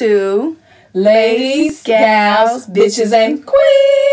Hello, all. Welcome to Ladies, gals, bitches, and queens.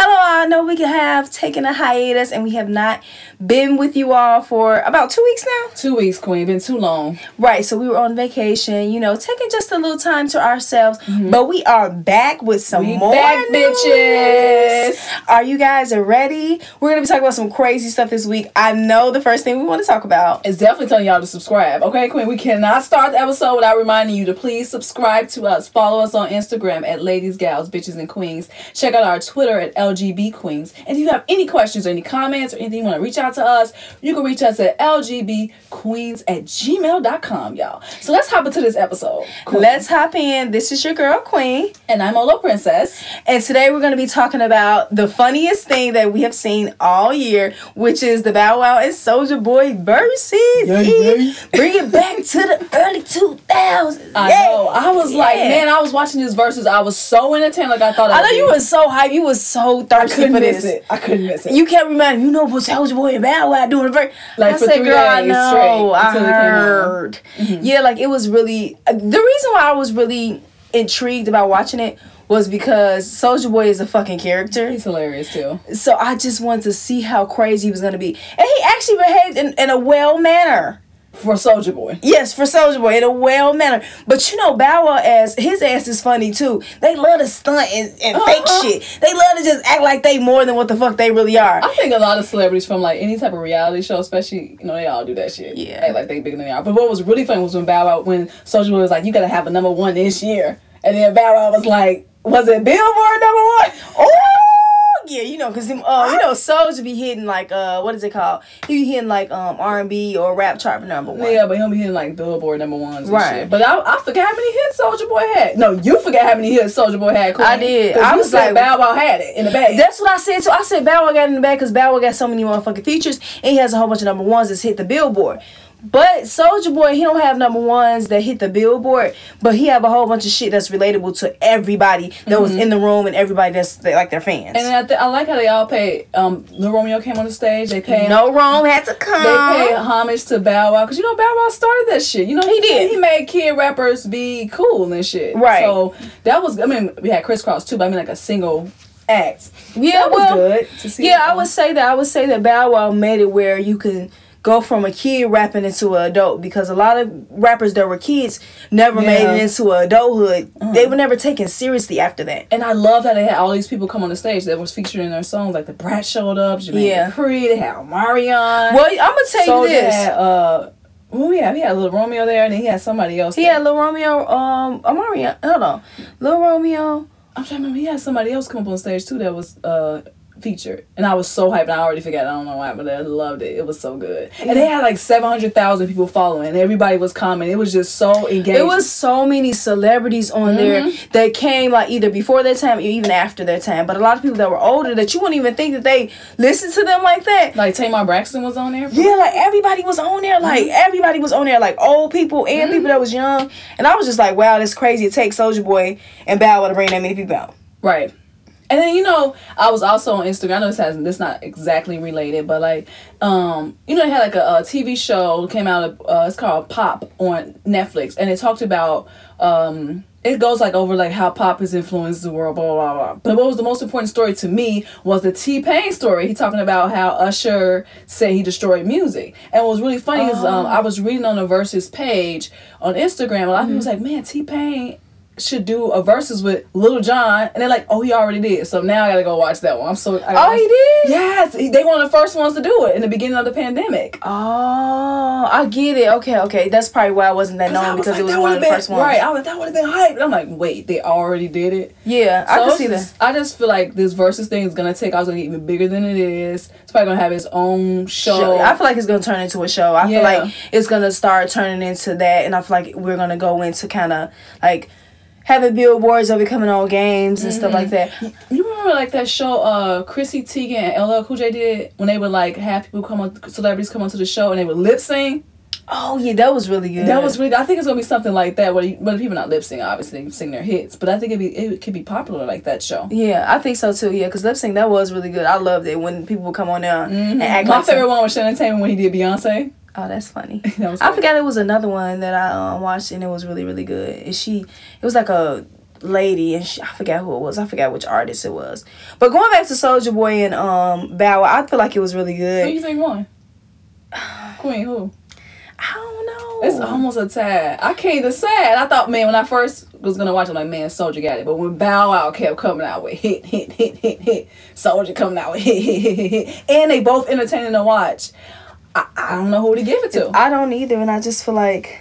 Hello, I know we have taken a hiatus and we have not been with you all for about two weeks now. Two weeks, Queen. Been too long. Right, so we were on vacation, you know, taking just a little time to ourselves, Mm-hmm. but we are back with some We more back, news. bitches. Are you guys ready? We're gonna be talking about some crazy stuff this week. I know the first thing we want to talk about. is definitely telling y'all to subscribe. Okay, Queen. We cannot start the episode without reminding you to please subscribe to us. Follow us on Instagram at Ladies, Gals, Bitches, and Queens. Check out our Twitter at LGB Queens. And if you have any questions or any comments or anything you want to reach out to us, you can reach us at LGBQueens at gmail.com, y'all. So let's hop into this episode. Queen. Let's hop in. This is your girl Queen. And I'm Olo Princess. And today we're going to be talking about the funniest thing that we have seen all year, which is the Bow Wow and Soulja Boy versus. Yay, yay. Bring it back to the early 2000s. I Yeah. know. I was like, Yeah. man, I was watching this versus. I was so entertained. Like I thought. I I'd know you were so hyped. You was so I thirsty couldn't for miss this. it. I couldn't miss it. You can't remember. you know what Soulja Boy and Bow Wow doing. Like, I for said, three girl, I days know. straight I came on. heard. Yeah, like it was really. uh, The reason why I was really intrigued about watching it was because Soulja Boy is a fucking character. He's hilarious too. So I just wanted to see how crazy he was gonna be. And he actually behaved in, in a well manner. For Soulja Boy. Yes, for Soulja Boy, in a well manner. But you know, Bow Wow as his ass is funny too. They love to stunt and, and fake Uh-huh. shit. They love to just act like they more than what the fuck they really are. I think a lot of celebrities from like any type of reality show, especially you know they all do that shit. Yeah. Act like they bigger than they are. But what was really funny was when Bow Wow, when Soulja Boy was like, "You gotta have a number one this year," and then Bow Wow was like, "Was it Billboard number one?" Oh know, cause them, uh, you know, Soulja be hitting like uh, what is it called? He be hitting like um R and B or rap chart number one. Yeah, but he'll be hitting like Billboard number ones Right. shit. But I, I forgot how many hits Soulja Boy had. No, you forgot how many hits Soulja Boy had. Queen. I did. I was like- Bow Wow had it in the bag. That's what I said too. I said Bow Wow got it in the bag because Bow Wow got so many motherfucking features and he has a whole bunch of number ones that's hit the billboard. But Soulja Boy, he don't have number ones that hit the billboard, but he have a whole bunch of shit that's relatable to everybody that was in the room and everybody that's that, like their fans. And I, th- I like how they all pay. Um, Lil Romeo came on the stage. They pay. no wrong had to come. They pay homage to Bow Wow because you know Bow Wow started that shit. You know he, did. He made kid rappers be cool and shit. Right. So that was. I mean, we had Kris Kross too, but I mean like a single act. yeah, That was well, good to see. Yeah, I would say that. I would say that Bow Wow made it where you can go from a kid rapping into an adult because a lot of rappers that were kids never made Yeah. Uh-huh. it into adulthood. They were never taken seriously after that. And I love that they had all these people come on the stage that was featured in their songs. Like Da Brat showed up, Jermaine Yeah. Dupri, they had Omarion. Well, I'm gonna tell you this. Had, uh, who we had? He had Lil Romeo there, and then he had somebody else. He there. had Lil Romeo, um, Omarion. Hold on, Lil Romeo. I'm trying to remember. He had somebody else come up on stage too that was uh featured, and I was so hyped. and I already forgot. I don't know why, but I loved it. It was so good, and they had like seven hundred thousand people following. and Everybody was commenting. It was just so engaged. It was so many celebrities on there Mm-hmm. that came like either before their time or even after their time. But a lot of people that were older that you wouldn't even think that they listened to them like that. like Tamar Braxton was on there. Yeah, like everybody was on there. Like Mm-hmm. everybody was on there. Like old people and people that was young. And I was just like, wow, that's crazy. It takes Soulja Boy and Bow Wow to bring that many people out. Right. And then you know, I was also on Instagram. I know this has this not exactly related, but like, um, you know, they had like a, a TV show came out. Uh, it's called Pop on Netflix, and it talked about. Um, it goes like over like how pop has influenced the world, blah blah blah. But what was the most important story to me was the T Pain story. He talking about how Usher said he destroyed music, and what was really funny is um, I was reading on the Versus page on Instagram. A lot of people was like, "Man, T Pain." Should do a verses with Lil Jon, and they're like, "Oh, he already did." So now I gotta go watch that one. I'm so. I, Oh, he did? Yes, he, they one of the first ones to do it in the beginning of the pandemic. Oh, I get it. Okay, okay. That's probably why I wasn't that I known because like, it was one of the been- first ones. Right, I was, that would have been hype. I'm like, wait, they already did it. Yeah, I So can it's see that. I just feel like this versus thing is gonna take. I was gonna get even bigger than it is. It's probably gonna have its own show. show. I feel like it's gonna turn into a show. I feel like it's gonna start turning into that, and I feel like we're gonna go into kind of like having billboards it coming on games and stuff like that. You remember like that show uh Chrissy Teigen and LL Cool J did when they would like have people come on celebrities come onto the show and they would lip sync. Oh yeah, that was really good. That was really. I think it's gonna be something like that. Where, you, where people not lip sync, obviously they sing their hits, but I think it'd be it could be popular like that show. Yeah, I think so too. Yeah, because lip sync that was really good. I loved it when people would come on there and act My like favorite some- one was Channing Tatum when he did Beyonce. Oh, that's funny. That was I forgot it was another one that I um, watched and it was really really good. And she, it was like a lady and she, I forgot who it was. I forgot which artist it was. But going back to Soulja Boy and um Bow Wow, I feel like it was really good. Who you think won? Queen who? I don't know. It's almost a tad. I can't decide. I thought, man, when I first was gonna watch, it, I'm like, man, Soulja got it. But when Bow Wow kept coming out with hit, hit, hit, hit, hit, Soulja coming out with hit, hit, hit, hit, hit, and they both entertaining to watch. I, I don't know who to give it to. I don't either, and I just feel like.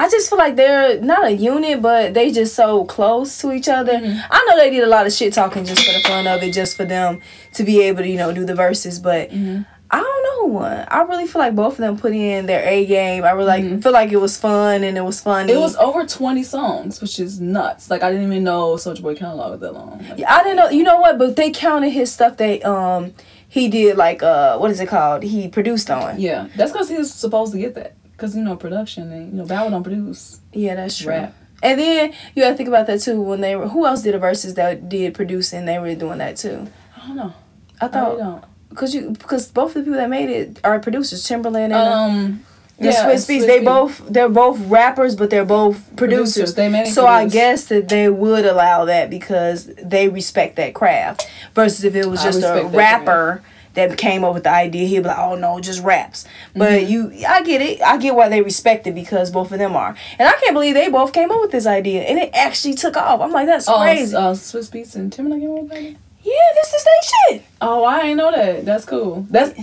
I just feel like they're not a unit, but they just so close to each other. Mm-hmm. I know they did a lot of shit talking just for the fun of it, just for them to be able to, you know, do the verses. But Mm-hmm. I don't know won. I really feel like both of them put in their A game. I really like feel like it was fun and it was funny. Mm-hmm. It was over 20 songs, which is nuts. Like I didn't even know Soulja Boy catalog was that long. Like, I didn't know. You know what? But they counted his stuff. They um he did like uh what is it called? He produced on. Yeah, that's because he was supposed to get that. Because you know production and you know Bow don't produce. Yeah, that's true. Rap. And then you got to think about that too. When they were, who else did the verses that did produce and they were doing that too? I don't know. I I really thought don't. because you because both of the people that made it are producers, Timbaland and uh, Um, the yeah, Swizz Beatz. They both they're both rappers, but they're both producers. Producers. They so I guess that they would allow that because they respect that craft. Versus if it was just a rapper that came up with the idea, he'd be like, "Oh no, just raps." But Mm-hmm. you, I get it. I get why they respect it because both of them are, and I can't believe they both came up with this idea and it actually took off. I'm like, that's Oh, crazy. uh, Swizz Beatz and Timbaland came up with that? yeah, this is their shit. Oh, I didn't know that. That's cool. That's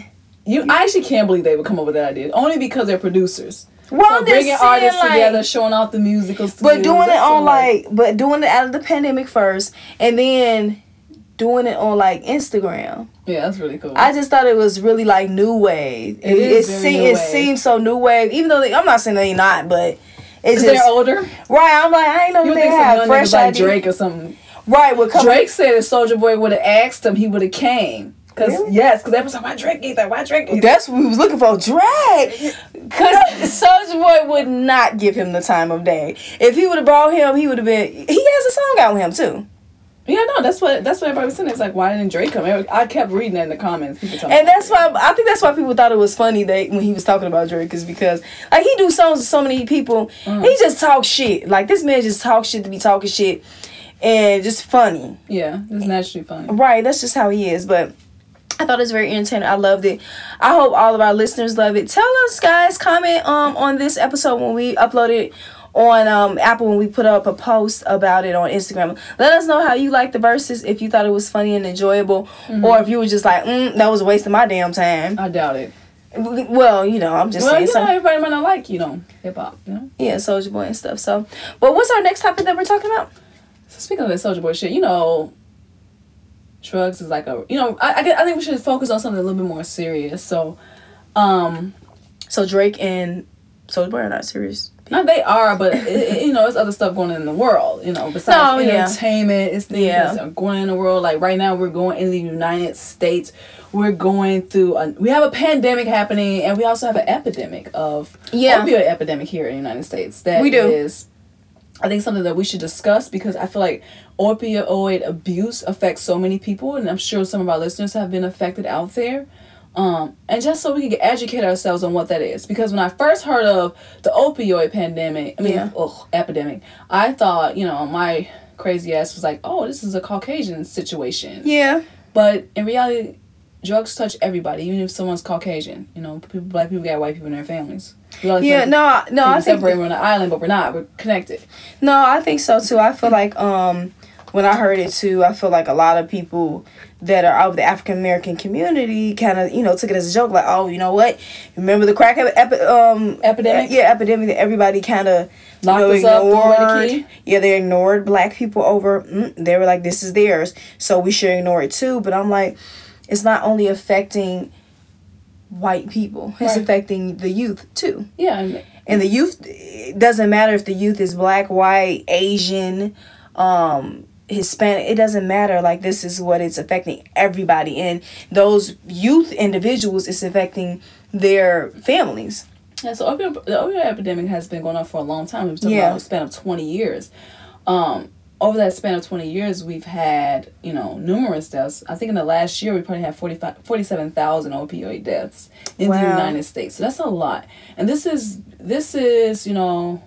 you. I actually can't believe they would come up with that idea. Only because they're producers. Well, So just bringing artists like, together, showing off the musical. But doing it on like, but doing it out of the pandemic first, and then doing it on like Instagram. yeah, that's really cool. I just thought it was really like new wave. It, It is it, seems so new wave, even though they, I'm not saying they not, but it's Because they're older. right. I'm like, I ain't know You they have fresh like. Drake or something? Right, with couple, Drake said if Soulja Boy would have asked him, he would have came. Cause Really? yes, cause everyone's like, why Drake get that? Why Drake? That's what we was looking for. Drake. cause Soulja Boy would not give him the time of day. If he would have brought him, he would have been. He has a song out with him too. Yeah, no, that's what that's what everybody was saying. It's like, why didn't Drake come? I kept reading that in the comments. And that's why I think that's why people thought it was funny that when he was talking about Drake is because like he do songs with so many people, mm. he just talk shit. Like this man just talk shit to be talking shit, and just funny. Yeah, it's naturally funny. Right, that's just how he is. But I thought it was very entertaining. I loved it. I hope all of our listeners love it. Tell us, guys, comment um on this episode when we upload it on um Apple when we put up a post about it on Instagram. Let us know how you like the verses. If you thought it was funny and enjoyable, or if you were just like, mm, that was a waste of my damn time. I doubt it. Well, you know, I'm just Well, saying you know, everybody might not like you know hip hop. You know. yeah, Soulja Boy and stuff. So, but what's our next topic that we're talking about? So speaking of that Soulja Boy shit, you know, drugs is like a you know I I, I think we should focus on something a little bit more serious. So, um, So Drake and Boy are not serious. not they are, but it, you know, there's other stuff going on in the world. You know, besides No, yeah. entertainment, it's things Yeah. that are going in the world. Like right now, we're going in the United States. We're going through a we have a pandemic happening, and we also have an epidemic of Yeah. opioid epidemic here in the United States. That We do. is, I think something that we should discuss because I feel like opioid abuse affects so many people, and I'm sure some of our listeners have been affected out there. Um, and just so we can educate ourselves on what that is, because when I first heard of the opioid pandemic, I mean, Yeah. ugh, epidemic, I thought, you know, my crazy ass was like, oh, this is a Caucasian situation. Yeah. But in reality, drugs touch everybody, even if someone's Caucasian. You know, people, black people got white people in their families. Yeah, no, no, I think separate. We're on an island, but we're not. We're connected. No, I think so too. I feel like um when I heard it too, I feel like a lot of people that are of the African American community kind of you know took it as a joke, like oh you know what, remember the crack epi- um Epidemic? Yeah, epidemic that everybody kind of you know, us up, the Yeah, they ignored black people over. Mm, they were like, this is theirs, so we should ignore it too. But I'm like, it's not only affecting white people; it's Right. affecting the youth too. Yeah, and the youth, it doesn't matter if the youth is black, white, Asian, um, Hispanic. It doesn't matter. Like this is what it's affecting everybody, and those youth individuals, it's affecting their families. Yeah, so opioid, the opioid epidemic has been going on for a long time. We've talked Yeah. about a span of 20 years. Um, over that span of 20 years, we've had, you know, numerous deaths. I think in the last year, we probably had 45, 47,000 opioid deaths in Wow. the United States. So that's a lot. And this is, this is, you know,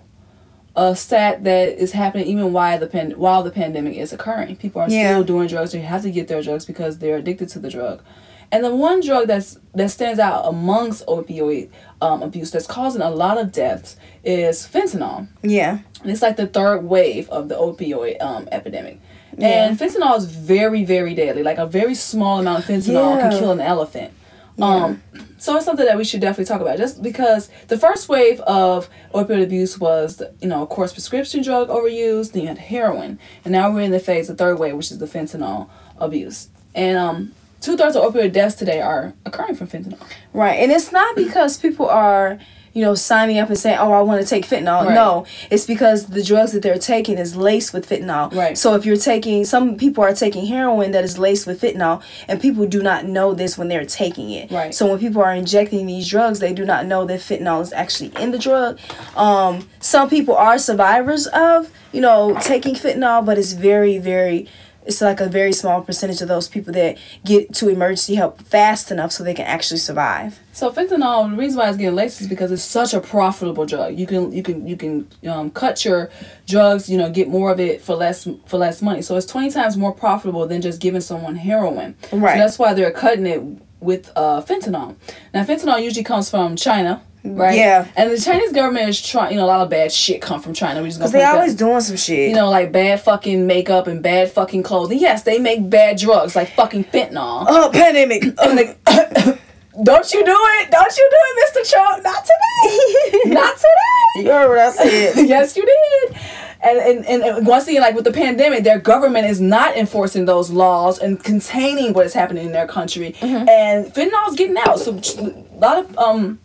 a stat that is happening even while the while the pandemic is occurring. People are Yeah. still doing drugs. They have to get their drugs because they're addicted to the drug. And the one drug that's that stands out amongst opioid um, abuse that's causing a lot of deaths is fentanyl. Yeah. And it's like the third wave of the opioid um, epidemic. Yeah. And fentanyl is very, very deadly. Like a very small amount of fentanyl Yeah. can kill an elephant. Um, so it's something that we should definitely talk about. Just because the first wave of opioid abuse was, the, you know, of course, prescription drug overuse. Then you had heroin, and now we're in the phase, the third wave, which is the fentanyl abuse. And um, two thirds of opioid deaths today are occurring from fentanyl. Right. And it's not because people are, you know, signing up and saying, oh, I want to take fentanyl. Right. No, it's because the drugs that they're taking is laced with fentanyl. Right. So if you're taking, some people are taking heroin that is laced with fentanyl, and people do not know this when they're taking it. Right. So when people are injecting these drugs, they do not know that fentanyl is actually in the drug. Um, some people are survivors of, you know, taking fentanyl, but it's very, very it's like a very small percentage of those people that get to emergency help fast enough so they can actually survive. So fentanyl, the reason why it's getting laced is because it's such a profitable drug. You can you can you can um, cut your drugs, you know, get more of it for less for less money. So it's twenty times more profitable than just giving someone heroin. Right. So that's why they're cutting it with uh, fentanyl. Now fentanyl usually comes from China. Right. Yeah. And the Chinese government is trying. You know, a lot of bad shit come from China. We just Because they put that- always doing some shit. you know, like bad fucking makeup and bad fucking clothing. Yes, they make bad drugs like fucking fentanyl. oh, pandemic. And don't you do it? Don't you do it, Mr. Trump? Not today. Not today. you heard what I said. yes, you did. And, and and once again, like with the pandemic, their government is not enforcing those laws and containing what is happening in their country, and fentanyl is getting out. So a lot of um.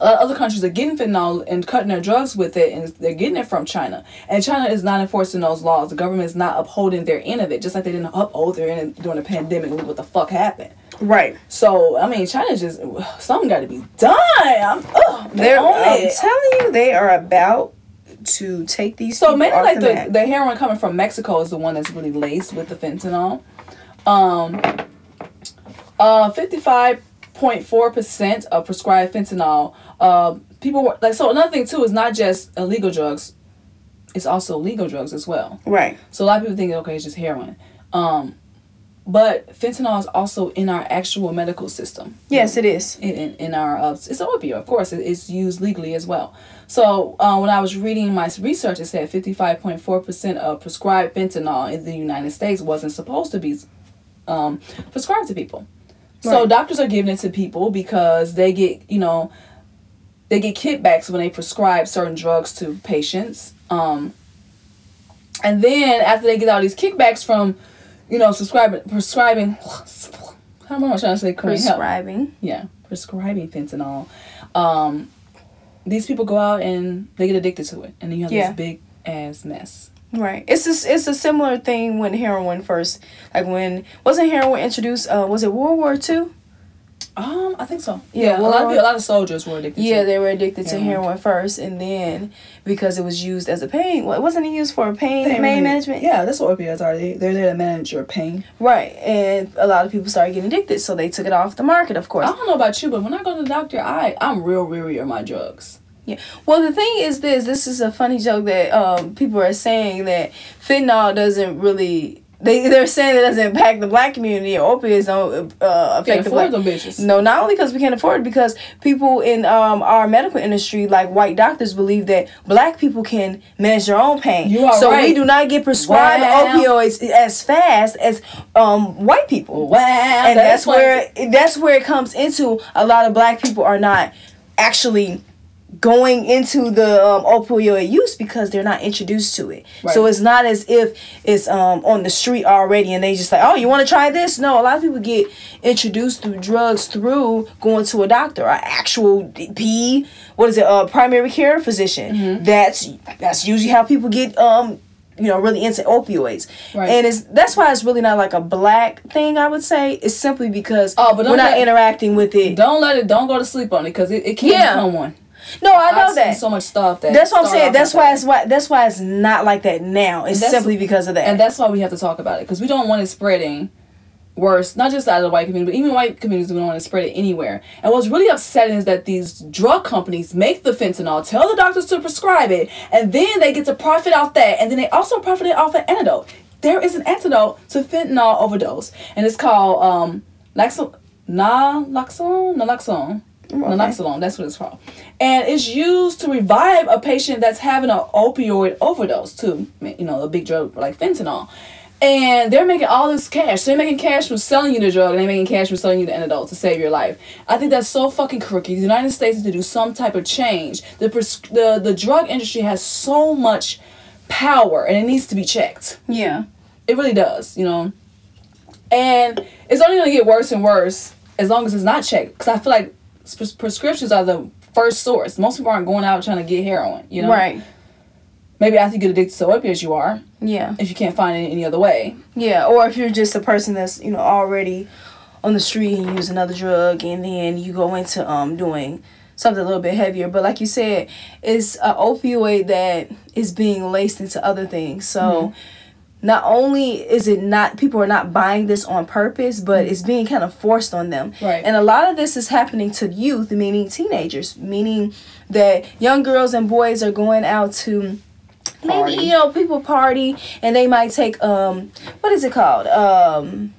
A lot of other countries are getting fentanyl and cutting their drugs with it, and they're getting it from China. And China is not enforcing those laws. The government is not upholding their end of it, just like they didn't uphold their end during the pandemic. Look what the fuck happened. Right. So I mean, China just something got to be done. I'm, ugh, they They're, I'm it. telling you, they are about to take these. So mainly like the, the, the heroin coming from Mexico is the one that's really laced with the fentanyl. Um uh fifty five point four percent of prescribed fentanyl. Uh people were like so another thing too is not just illegal drugs, it's also legal drugs as well. right. So a lot of people think okay it's just heroin. Um but fentanyl is also in our actual medical system Yes, it is. in, in, in our uh, it's an opioid of course it, it's used legally as well so uh, when i was reading my research it said 55.4% of prescribed fentanyl in the united states wasn't supposed to be um, prescribed to people so doctors are giving it to people because they get you know they get kickbacks when they prescribe certain drugs to patients um, and then after they get all these kickbacks from you know subscribing prescribing how am i trying to say Prescribing. yeah, prescribing fentanyl. Um, these people go out and they get addicted to it, and then you have Yeah. this big ass mess. Right. It's a, it's a similar thing when heroin first, like when wasn't heroin introduced? Uh, was it World War Two? Um, I think so. Yeah, Yeah, a lot of well, a lot of soldiers were addicted. Yeah, to they were addicted to Heroin. heroin first, and then because it was used as a pain, what wasn't it used for pain, Pain pain management? Yeah, that's what opioids are. They, they're there to manage your pain. Right, and a lot of people started getting addicted, so they took it off the market, of course. I don't know about you, but when I go to the doctor, I I'm real weary of my drugs. Yeah. Well, the thing is this. This is a funny joke that um people are saying that fentanyl doesn't really. They they're saying it doesn't impact the black community. or Opiates don't uh, affect the black. them bitches. No, not only because we can't afford it, because people in um, our medical industry, like white doctors, believe that black people can manage their own pain. You are so we do not get prescribed Wow. opioids as fast as um, white people. Wow, and that's, where that's where it comes into. A lot of black people are not actually going into the um, opioid use because they're not introduced to it. So it's not as if it's um, on the street already and they just like, oh, you want to try this? No, a lot of people get introduced through drugs through going to a doctor, an actual P, what is it, a primary care physician. Mm-hmm. That's that's usually how people get um you know really into opioids Right. and it's that's why it's really not like a black thing i would say it's simply because Oh, but we're not let- interacting with it Don't let it. Don't go to sleep on it because it, it can Yeah. become one. No, I know I've that. so much stuff that. That's what I'm saying. That's that why it's why that's why it's not like that now. It's simply because of that. And that's why we have to talk about it because we don't want it spreading worse, not just out of the white community, but even white communities, we don't want to spread it anywhere. And what's really upsetting is that these drug companies make the fentanyl, tell the doctors to prescribe it, and then they get to profit off that, and then they also profit off an antidote. There is an antidote to fentanyl overdose, and it's called um, Laxo- naloxone, naloxone. Naloxone, that's what it's called. And it's used to revive a patient that's having an opioid overdose too. you know, a big drug like fentanyl. And they're making all this cash. So they're making cash from selling you the drug and they're making cash from selling you the antidote to save your life. I think that's so fucking crooked. The United States needs to do some type of change. The, pres- the, the drug industry has so much power and it needs to be checked. yeah. It really does, you know. And it's only going to get worse and worse as long as it's not checked. Because I feel like pres- prescriptions are the first source. Most people aren't going out trying to get heroin, you know. Right. Maybe after you get addicted to opiates, you are. Yeah. If you can't find it any other way. Yeah. Or if you're just a person that's you know already on the street and use another drug and then you go into um doing something a little bit heavier. But like you said, it's an opioid that is being laced into other things. So. Mm-hmm. Not only is it not people are not buying this on purpose, but it's being kind of forced on them. Right. And a lot of this is happening to youth, meaning teenagers, meaning that young girls and boys are going out to Party. maybe you know people party and they might take um what is it called um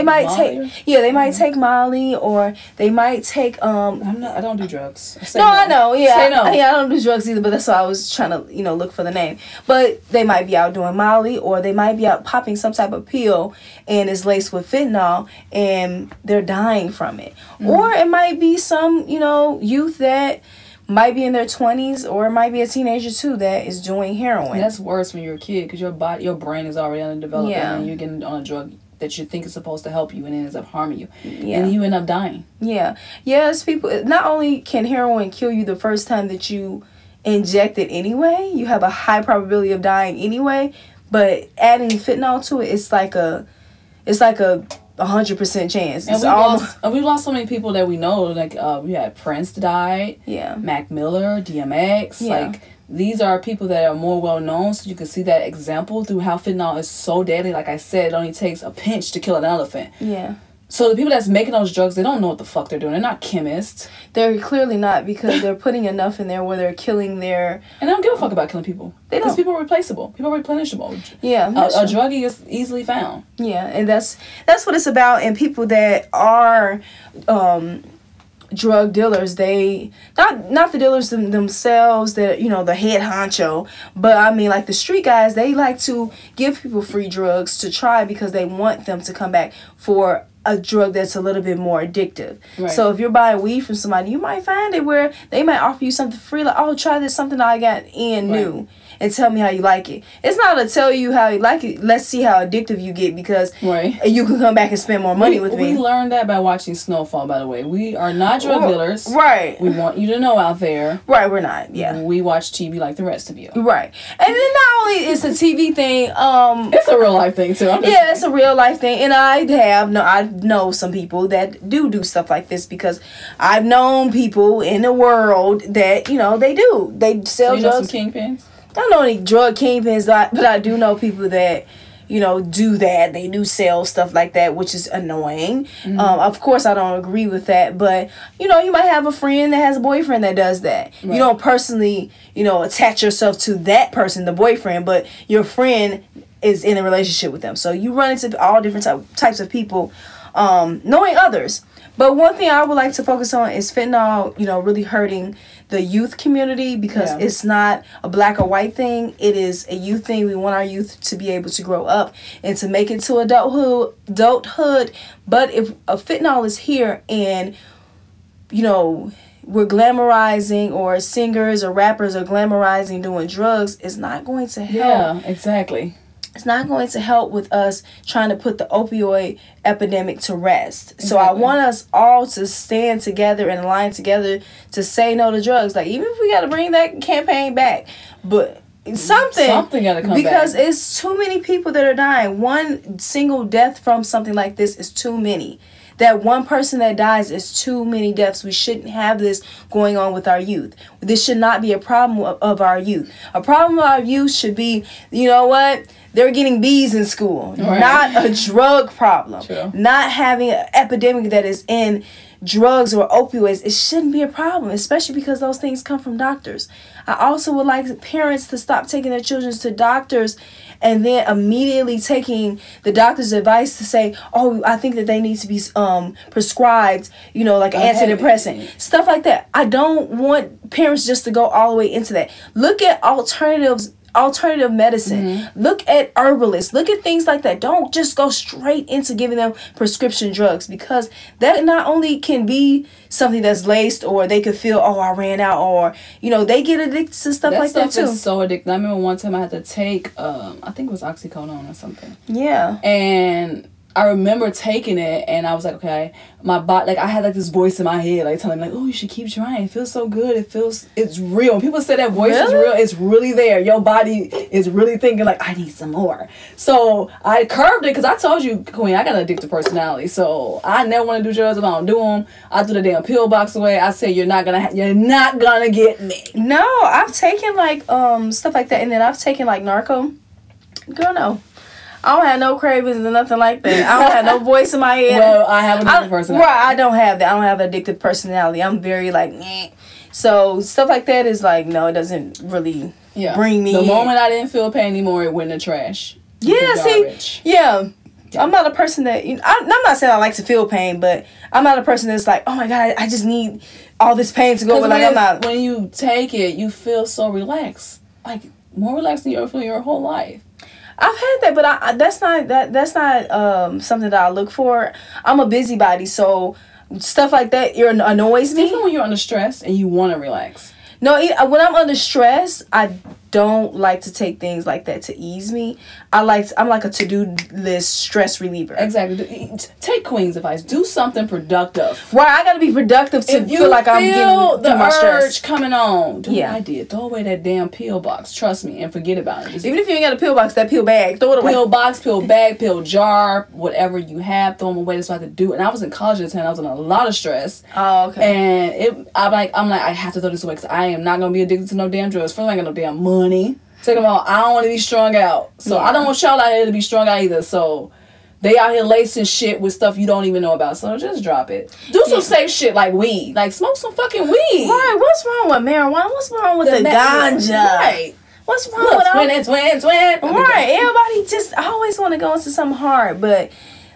they might Molly? take yeah they might take Molly or they might take um I'm not. I don't do drugs. Say no, I know. Yeah, Say no. I, yeah, I don't do drugs either, but that's why I was trying to, you know, look for the name. But they might be out doing Molly, or they might be out popping some type of pill, and it's laced with fentanyl, and they're dying from it. Mm. Or it might be some, you know, youth that might be in their twenties, or it might be a teenager too that is doing heroin. And that's worse when you're a kid because your body, your brain is already underdeveloped, Yeah. and you're getting on a drug that you think is supposed to help you, and it ends up harming you, Yeah. and you end up dying. Yeah. Yes, people not only can heroin kill you the first time that you inject it anyway, you have a high probability of dying anyway, but adding fentanyl to it it's like a it's like a a hundred percent chance. And It's we almost lost, and we lost so many people that we know. Like uh, we had Prince died, yeah. Mac Miller, DMX. Yeah. Like these are people that are more well known, so you can see that example through how fentanyl is so deadly. Like I said, it only takes a pinch to kill an elephant. Yeah. So the people that's making those drugs, they don't know what the fuck they're doing. They're not chemists, They're clearly not because they're putting enough in there where they're killing their and i don't give a fuck about killing people. They Because people are replaceable. People are replenishable. yeah. A, that's a druggie is easily found. Yeah, and that's that's what it's about. And people that are um, drug dealers, they not not the dealers them, themselves, that you know the head honcho, but I mean like the street guys. They like to give people free drugs to try because they want them to come back for a drug that's a little bit more addictive. Right. So if you're buying weed from somebody, you might find it where they might offer you something free, like oh try this something I got in Right. new. And tell me how you like it. It's not to tell you how you like it. Let's see how addictive you get because Right. you can come back and spend more money we, with me. we learned that by watching Snowfall, by the way. We are not drug dealers. Right. We want you to know out there. Right, we're not. Yeah. We watch TV like the rest of you. Right. And then not only is a TV thing, um It's a real life thing too. I'm yeah, it's a real life thing, and I have no, I know some people that do do stuff like this because I've known people in the world that you know they do they so sell you know some drugs. kingpins. I don't know any drug kingpins, but but I do know people that you know do that. They do sell stuff like that, which is annoying. Mm-hmm. Um, of course, I don't agree with that, but you know, you might have a friend that has a boyfriend that does that. Right. You don't personally, you know, attach yourself to that person, the boyfriend, but your friend is in a relationship with them. So you run into all different type, types of people, um, knowing others. But one thing I would like to focus on is fentanyl, you know, really hurting the youth community because Yeah. it's not a black or white thing. It is a youth thing. We want our youth to be able to grow up and to make it to adulthood. Adulthood. But if a fentanyl is here and you know we're glamorizing or singers or rappers are glamorizing doing drugs, it's not going to help Yeah, exactly. It's not going to help with us trying to put the opioid epidemic to rest. So I want us all to stand together and align together to say no to drugs. Like even if we got to bring that campaign back, but something Something gotta come because back. it's too many people that are dying. One single death from something like this is too many. that one person that dies is too many deaths. We shouldn't have this going on with our youth. This should not be a problem of, of our youth. A problem of our youth should be, you know what? They're getting B's in school, Right. not a drug problem, True. not having an epidemic that is in drugs or opioids. It shouldn't be a problem, especially because those things come from doctors. I also would like parents to stop taking their children to doctors and then immediately taking the doctor's advice to say, "Oh, I think that they need to be um, prescribed, you know, like Okay. antidepressant, stuff like that." I don't want parents just to go all the way into that. Look at alternatives. Alternative medicine. Look at herbalists. Look at things like that. Don't just go straight into giving them prescription drugs because that not only can be something that's laced or they could feel, oh, I ran out, or you know, they get addicted to stuff That like stuff that too. so addictive. I remember one time I had to take, um, I think it was oxycodone or something. yeah. and I remember taking it, and I was like, okay, my body, like I had like this voice in my head, like telling me, like, oh, you should keep trying. It feels so good. It feels, it's real. When people say that voice is real, it's really there. Your body is really thinking like, I need some more. So I curved it because I told you, Queen, I got an addictive personality. So I never want to do drugs. If I don't do them, I threw the damn pill box away. I said, you're not gonna, ha- you're not gonna get me. No, I've taken like um stuff like that, and then I've taken like narco. Girl, no, I don't have no cravings and nothing like that. I don't have no voice in my head. Well, I have an addictive personality. right, I don't have that. I don't have an addictive personality. I'm very like, Meh. so stuff like that is like, no, it doesn't really Yeah. bring me. The in. moment I didn't feel pain anymore, it went in the trash. Yeah, see, garbage. yeah. I'm not a person that you know, I, I'm not saying I like to feel pain, but I'm not a person that's like, oh my god, I just need all this pain to go. But like, when, I'm not. when you take it, you feel so relaxed, like more relaxed than you ever feel your whole life. I've had that, but I, I that's not that that's not um something that I look for. I'm a busybody, so stuff like that annoys Even me. when you're under stress and you want to relax. No, when I'm under stress, I don't like to take things like that to ease me. I like I'm like a to do list stress reliever. Exactly. Take Queen's advice. Do something productive. Right, I gotta be productive to feel like I'm feel getting the urge stress. coming on, do Yeah. what I did. Throw away that damn pill box. Trust me, and forget about it. Just Even if you ain't got a pill box, that pill bag, throw it away. pill box, pill bag, pill jar, whatever you have, throw them away. That's what I had to do. And I was in college at the time. I was in a lot of stress. Oh, okay. And it, I'm like, I'm like, I have to throw this away because I am not gonna be addicted to no damn drugs. First, I ain't got no damn money. Second of all, I don't want to be strung out. So I don't want y'all out here to be strung out either. So they out here lacing shit with stuff you don't even know about. So just drop it. Do some safe shit like weed. Like smoke some fucking weed. Right, what's wrong with marijuana? What's wrong with the, ma- ganja? Right. What's wrong Look, with all twin, twin, twin. Right, everybody just always want to go into something hard, but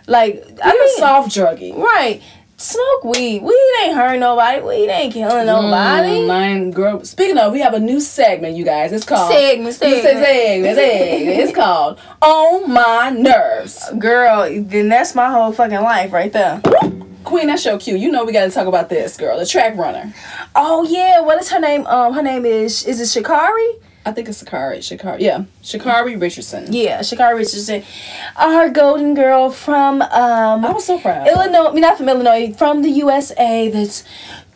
like I I mean, soft druggy. right, smoke weed. Weed ain't hurt nobody. Weed ain't killing nobody. Mm, mine, girl. Speaking of, we have a new segment, you guys. It's called Segment, It's segment. segment, segment. It's called On My Nerves. Girl, then that's my whole fucking life right there. Queen, that's your cue. You know we got to talk about this, girl. The track runner. Oh yeah, what is her name? Um, her name is is it Shikari? I think it's Shakari. Shakari. Yeah, Shakari Richardson. Yeah, Shikari Richardson, our golden girl from um I was so proud. Illinois. I mean, not from Illinois, from the USA. That's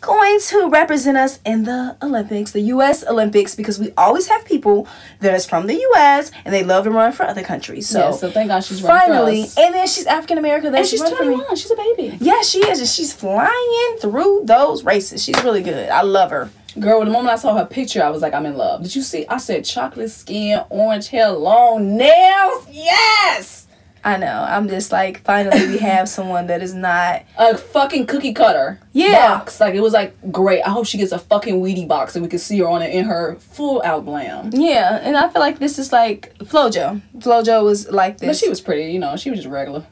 going to represent us in the Olympics, the U.S. Olympics, because we always have people that is from the U.S. and they love to run for other countries. So, yeah, so thank God she's running finally, for us. and then she's African American. And she's 21. She's a baby. Yeah, she is, and she's flying through those races. She's really good. I love her. Girl, the moment I saw her picture, I was like, I'm in love. Did you see? I said chocolate skin, orange hair, long nails. Yes! I know. I'm just like, finally, we have someone that is not. a fucking cookie cutter Yeah. box. Like it was like great. I hope she gets a fucking Wheaties box and we can see her on it in her full out glam. Yeah, and I feel like this is like Flojo. Flojo was like this. But she was pretty, you know. She was just regular.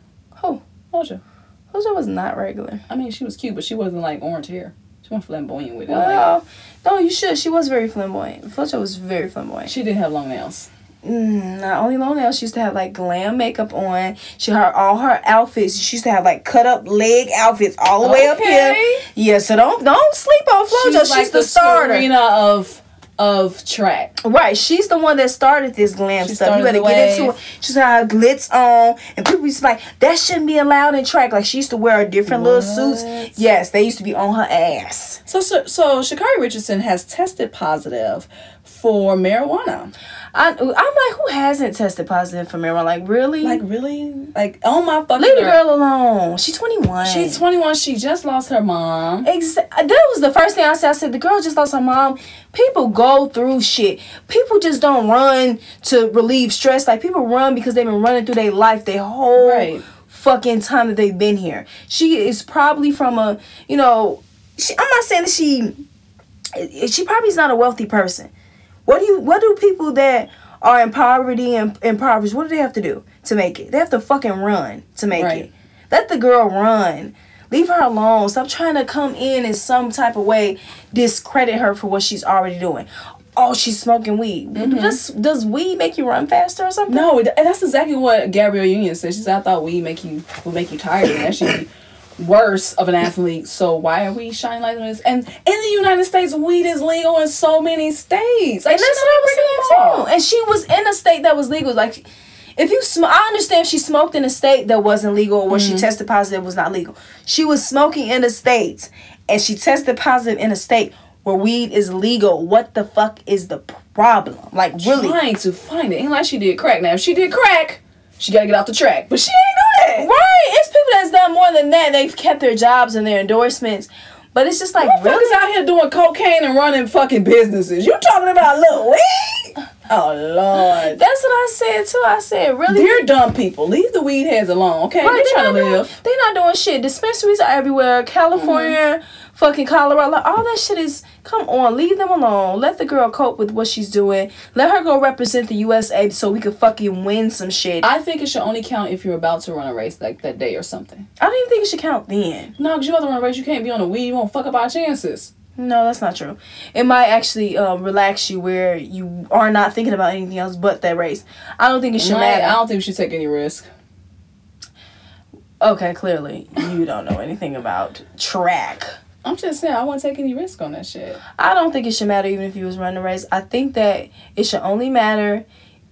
Oh, Flojo. Flojo was not regular. I mean, she was cute, but she wasn't like orange hair. She wasn't flamboyant with it. Like, Well, no, you should. She was very flamboyant. Flojo was very flamboyant. she didn't have long nails. Mm, not only long nails, she used to have like glam makeup on. She her all her outfits. She used to have like cut up leg outfits all the way up here. Okay. Yeah, so don't don't sleep on Flojo. She's, the, starter. Serena of of track. Right, she's the one that started this glam She stuff. You better get into it. She's got her glitz on, and people used to be like, that shouldn't be allowed in track. Like she used to wear different little suits. Yes, they used to be on her ass. So, so so Shakari Richardson has tested positive for marijuana. I, I'm like, who hasn't tested positive for marijuana? Like, really? Like really? Like oh my fucking leave the girl. alone. She's 21. She's 21. She just lost her mom. Exa- that was the first thing I said. I said the girl just lost her mom. People go through shit. People just don't run to relieve stress. Like people run because they've been running through their life their whole Right. fucking time that they've been here. She is probably from a you know. She, I'm not saying that she. She probably is not a wealthy person. What do you? What do people that are in poverty and impoverished? What do they have to do to make it? They have to fucking run to make Right. it. Let the girl run. Leave her alone. Stop trying to come in in some type of way discredit her for what she's already doing. Oh, she's smoking weed. Mm-hmm. Does does weed make you run faster or something? No, and that's exactly what Gabrielle Union said. She said, "I thought weed make you would make you tired, and that be worse of an athlete. So why are we shining light on this? And in the United States, weed is legal in so many states. Like And that's what I was saying too. And she was in a state that was legal. Like, if you sm- I understand she smoked in a state that wasn't legal or where she mm-hmm. tested positive was not legal. She was smoking in a state, and she tested positive in a state where weed is legal. What the fuck is the problem? Like, really? Trying to find it. Ain't like she did crack. Now, if she did crack, she gotta get off the track. But she ain't do that. Right? It's people that's done more than that. They've kept their jobs and their endorsements. But it's just like, really? out here doing cocaine and running fucking businesses. You talking about little weed? Oh lord. That's what I said too. I said, really? Dear dumb people, leave the weed heads alone, okay? Right, They're they trying to not doing- live. They not doing shit. Dispensaries are everywhere. California, mm-hmm. fucking Colorado, like, all that shit is. Come on, leave them alone. Let the girl cope with what she's doing. Let her go represent the USA so we could fucking win some shit. I, I think it should only count if you're about to run a race like that day or something. I don't even think it should count then. No, because you about to run a race, you can't be on the weed. You won't fuck up our chances. No, that's not true. It might actually um, relax you where you are not thinking about anything else but that race. I don't think it should matter. I don't think we should take any risk. Okay, clearly you don't know anything about track. I'm just saying, I won't take any risk on that shit. I don't think it should matter even if you was running a race. I think that it should only matter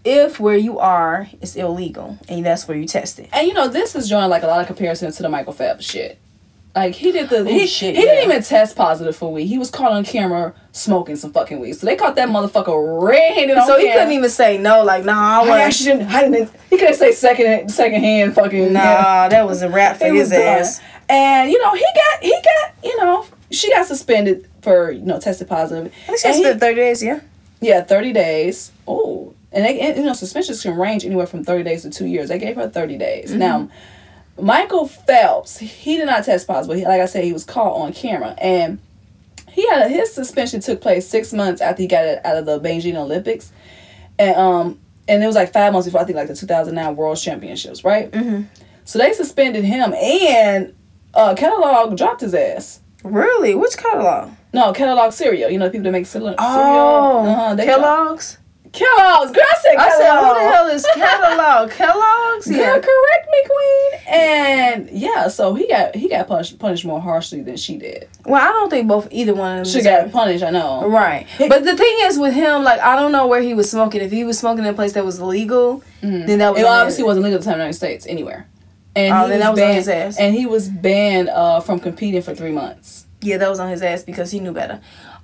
if where you are is illegal and that's where you test it. And you know, this is drawing like a lot of comparisons to the Michael Phelps shit. Like he did the he, Oh, shit, he yeah. didn't even test positive for weed. He was caught on camera smoking some fucking weed. So they caught that motherfucker red-handed on So he camera. couldn't even say no, like nah, I I actually didn't. I didn't. He couldn't say second second hand fucking. Nah, that was a wrap for It his ass. done. And you know he got he got you know she got suspended for you know tested positive. I think she he- spent thirty days, yeah. yeah, thirty days. Oh, and they and, you know suspensions can range anywhere from thirty days to two years. They gave her thirty days. Mm-hmm. Now, Michael Phelps, he did not test positive. He, like I said, he was caught on camera, and he had a, his suspension took place six months after he got it out of the Beijing Olympics, and um and it was like five months before I think like the two thousand nine World Championships, right? Mm-hmm. So they suspended him, and uh, Catalog dropped his ass. Really? Which catalog? No, Catalog cereal. You know the people that make cereal. Oh, cereal? Uh-huh, they Kellogg's. Kellogg's. Girl, I said I Kellogg's. said, who the hell is catalog? Kellogg's? Girl, Yeah. correct me, queen. And yeah, so he got he got punished punished more harshly than she did. Well, I don't think both either one of them. She got punished, I know. Right. But the thing is with him, like I don't know where he was smoking. If he was smoking in a place that was illegal, then that was It obviously wasn't legal at the time in the United States anywhere. And Oh, he then was that was on banned, his ass. And he was banned uh, from competing for three months. Yeah, that was on his ass because he knew better.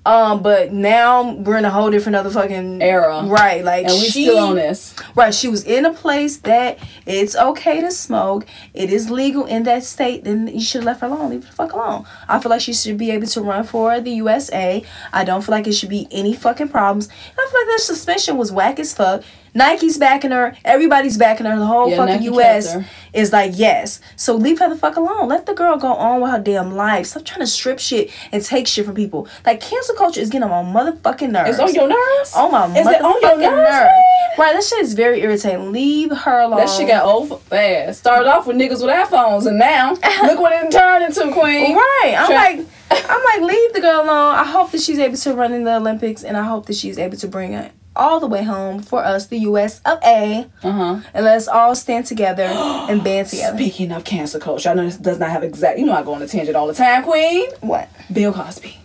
Um, but now we're in a whole different other fucking Era. Right, like And we she, still on this. Right, she was in a place that it's okay to smoke. It is legal in that state. Then you should have left her alone. Leave her the fuck alone. I feel like she should be able to run for the USA. I don't feel like it should be any fucking problems. And I feel like that suspension was whack as fuck. Nike's backing her. Everybody's backing her. The whole Yeah, fucking Nike U.S. is like yes. So leave her the fuck alone. Let the girl go on with her damn life. Stop trying to strip shit and take shit from people. Like cancel culture is getting on my motherfucking nerves. It's on your nerves? On my Is it on your motherfucking nerves? nerve. Right, that shit is very irritating. Leave her alone. That shit got old fast. Started off with niggas with iPhones, and now look what it turned into, queen. Right. I'm Tra- like, I'm like, leave the girl alone. I hope that she's able to run in the Olympics, and I hope that she's able to bring it all the way home for us, the U.S. of A. Uh huh. And let's all stand together and band together. Speaking of cancel culture, I know this does not have exact. You know I go on a tangent all the time, queen. What? Bill Cosby.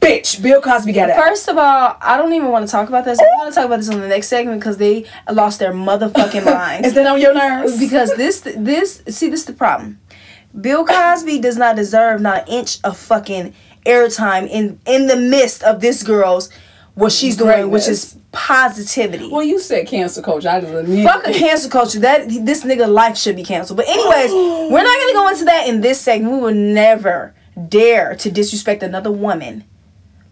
Bitch, Bill Cosby got it. First of all, I don't even want to talk about this. I'm going to talk about this on the next segment because they lost their motherfucking minds. Is that on your nerves? because this this see this is the problem. Bill Cosby does not deserve not an inch of fucking airtime in in the midst of this girl's what she's doing, which is positivity. Well, you said cancel culture. I just immediately. Fuck a cancel culture. That this nigga life should be canceled. But anyways, we're not gonna go into that in this segment. We will never dare to disrespect another woman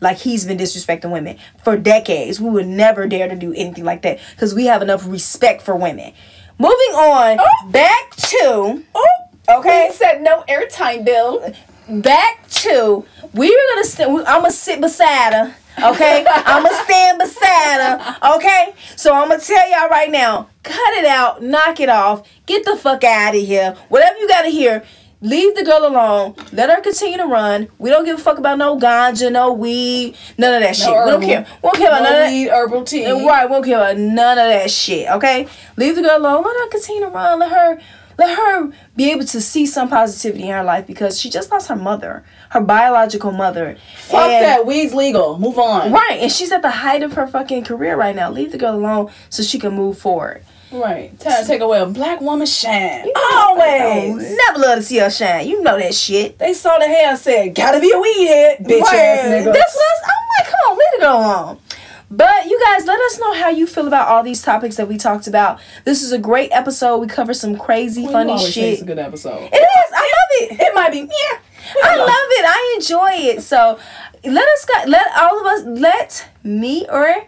like he's been disrespecting women for decades. We would never dare to do anything like that because we have enough respect for women. Moving on, oh. back to oh, okay, He said no airtime bill. back to we were gonna st- I'm gonna sit beside her. Okay, I'm gonna stand beside her. Okay, so I'm gonna tell y'all right now, cut it out, knock it off, get the fuck out of here. Whatever you gotta hear, leave the girl alone. Let her continue to run. We don't give a fuck about no ganja, no weed, none of that shit. we don't care. We don't care about No none of that. weed, herbal tea. Right, we don't care about none of that shit. Okay, leave the girl alone. Let her continue to run. Let her, let her be able to see some positivity in her life because she just lost her mother, her biological mother. Fuck And- that. Weed's legal. Move on. Right, and she's at the height of her fucking career right now. Leave the girl alone so she can move forward. Right. Time to take away a black woman shine. Always, never love to see her shine. You know that shit. They saw the hair and said, gotta be a weed head, bitch ass nigga. That's what I'm like, come on, leave the girl alone. But you guys, let us know how you feel about all these topics that we talked about. This is a great episode. We cover some crazy, Well, funny shit. It's a good episode. It is. I love it. It might be, yeah. I love it. I enjoy it. So let us got let all of us let me or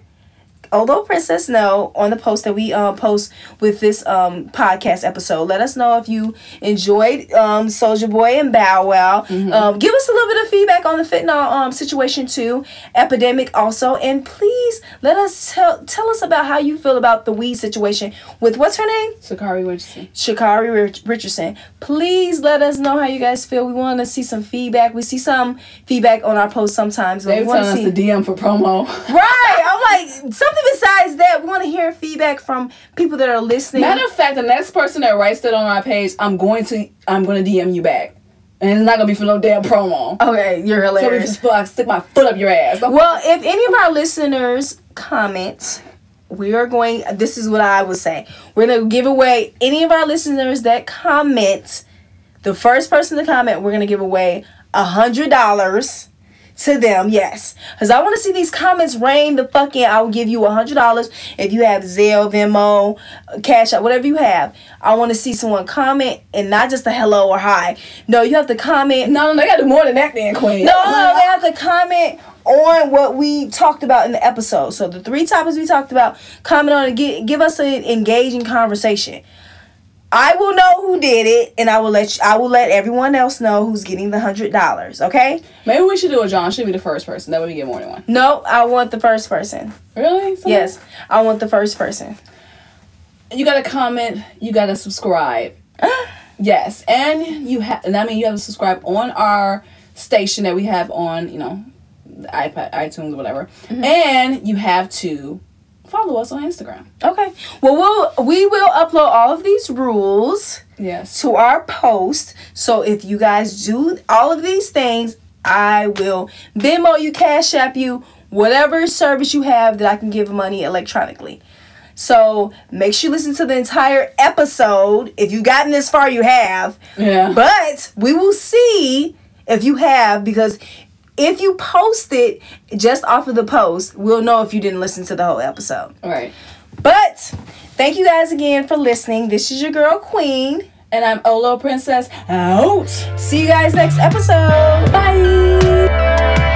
Olo Princess know on the post that we um post with this um podcast episode let us know if you enjoyed um Soulja Boy and bow wow um give us a little bit of feedback on the fentanyl um situation too epidemic also and please let us tell tell us about how you feel about the weed situation with what's her name Sakari Richardson. Shakari Rich- Richardson. Please let us know how you guys feel. We want to see some feedback. We see some feedback on our posts sometimes. They telling us to DM for promo. right. I'm like, something besides that. We want to hear feedback from people that are listening. Matter of fact, the next person that writes that on our page, I'm going to I'm gonna DM you back. And it's not gonna be for no damn promo. okay, you're So hilarious. just feel like stick my foot up your ass. Well, if any of our listeners comment, we are going. This is what I would say. We're gonna give away any of our listeners that comment. The first person to comment, we're gonna give away a hundred dollars to them. Yes, because I want to see these comments rain the fuck in. I will give you a hundred dollars if you have Zelle, Venmo, Cash App, whatever you have. I want to see someone comment and not just a hello or hi. No, you have to comment no, no, they gotta do more than that, then, Queen. no, no, they have to comment on what we talked about in the episode. So the three topics we talked about, comment on it, give, give us an engaging conversation. I will know who did it, and I will let you, I will let everyone else know who's getting the hundred dollars. Okay? Maybe we should do a John. Should be the first person. That way we get more than one. No, I want the first person. Really? Someone- Yes, I want the first person. You gotta comment. You gotta subscribe. yes, and you have. And I mean, you have to subscribe on our station that we have on. You know, the iPad, iTunes, whatever. Mm-hmm. And you have to follow us on Instagram. Okay. Well, we'll we will upload all of these rules. Yes. to our post. So if you guys do all of these things, I will Venmo you, Cash App you, whatever service you have that I can give money electronically. So make sure you listen to the entire episode. If you've gotten this far, you have. Yeah. But we will see if you have because if you post it just off of the post, we'll know if you didn't listen to the whole episode. All right. But thank you guys again for listening. This is your girl Queen. And I'm Olo Princess out. See you guys next episode. Bye.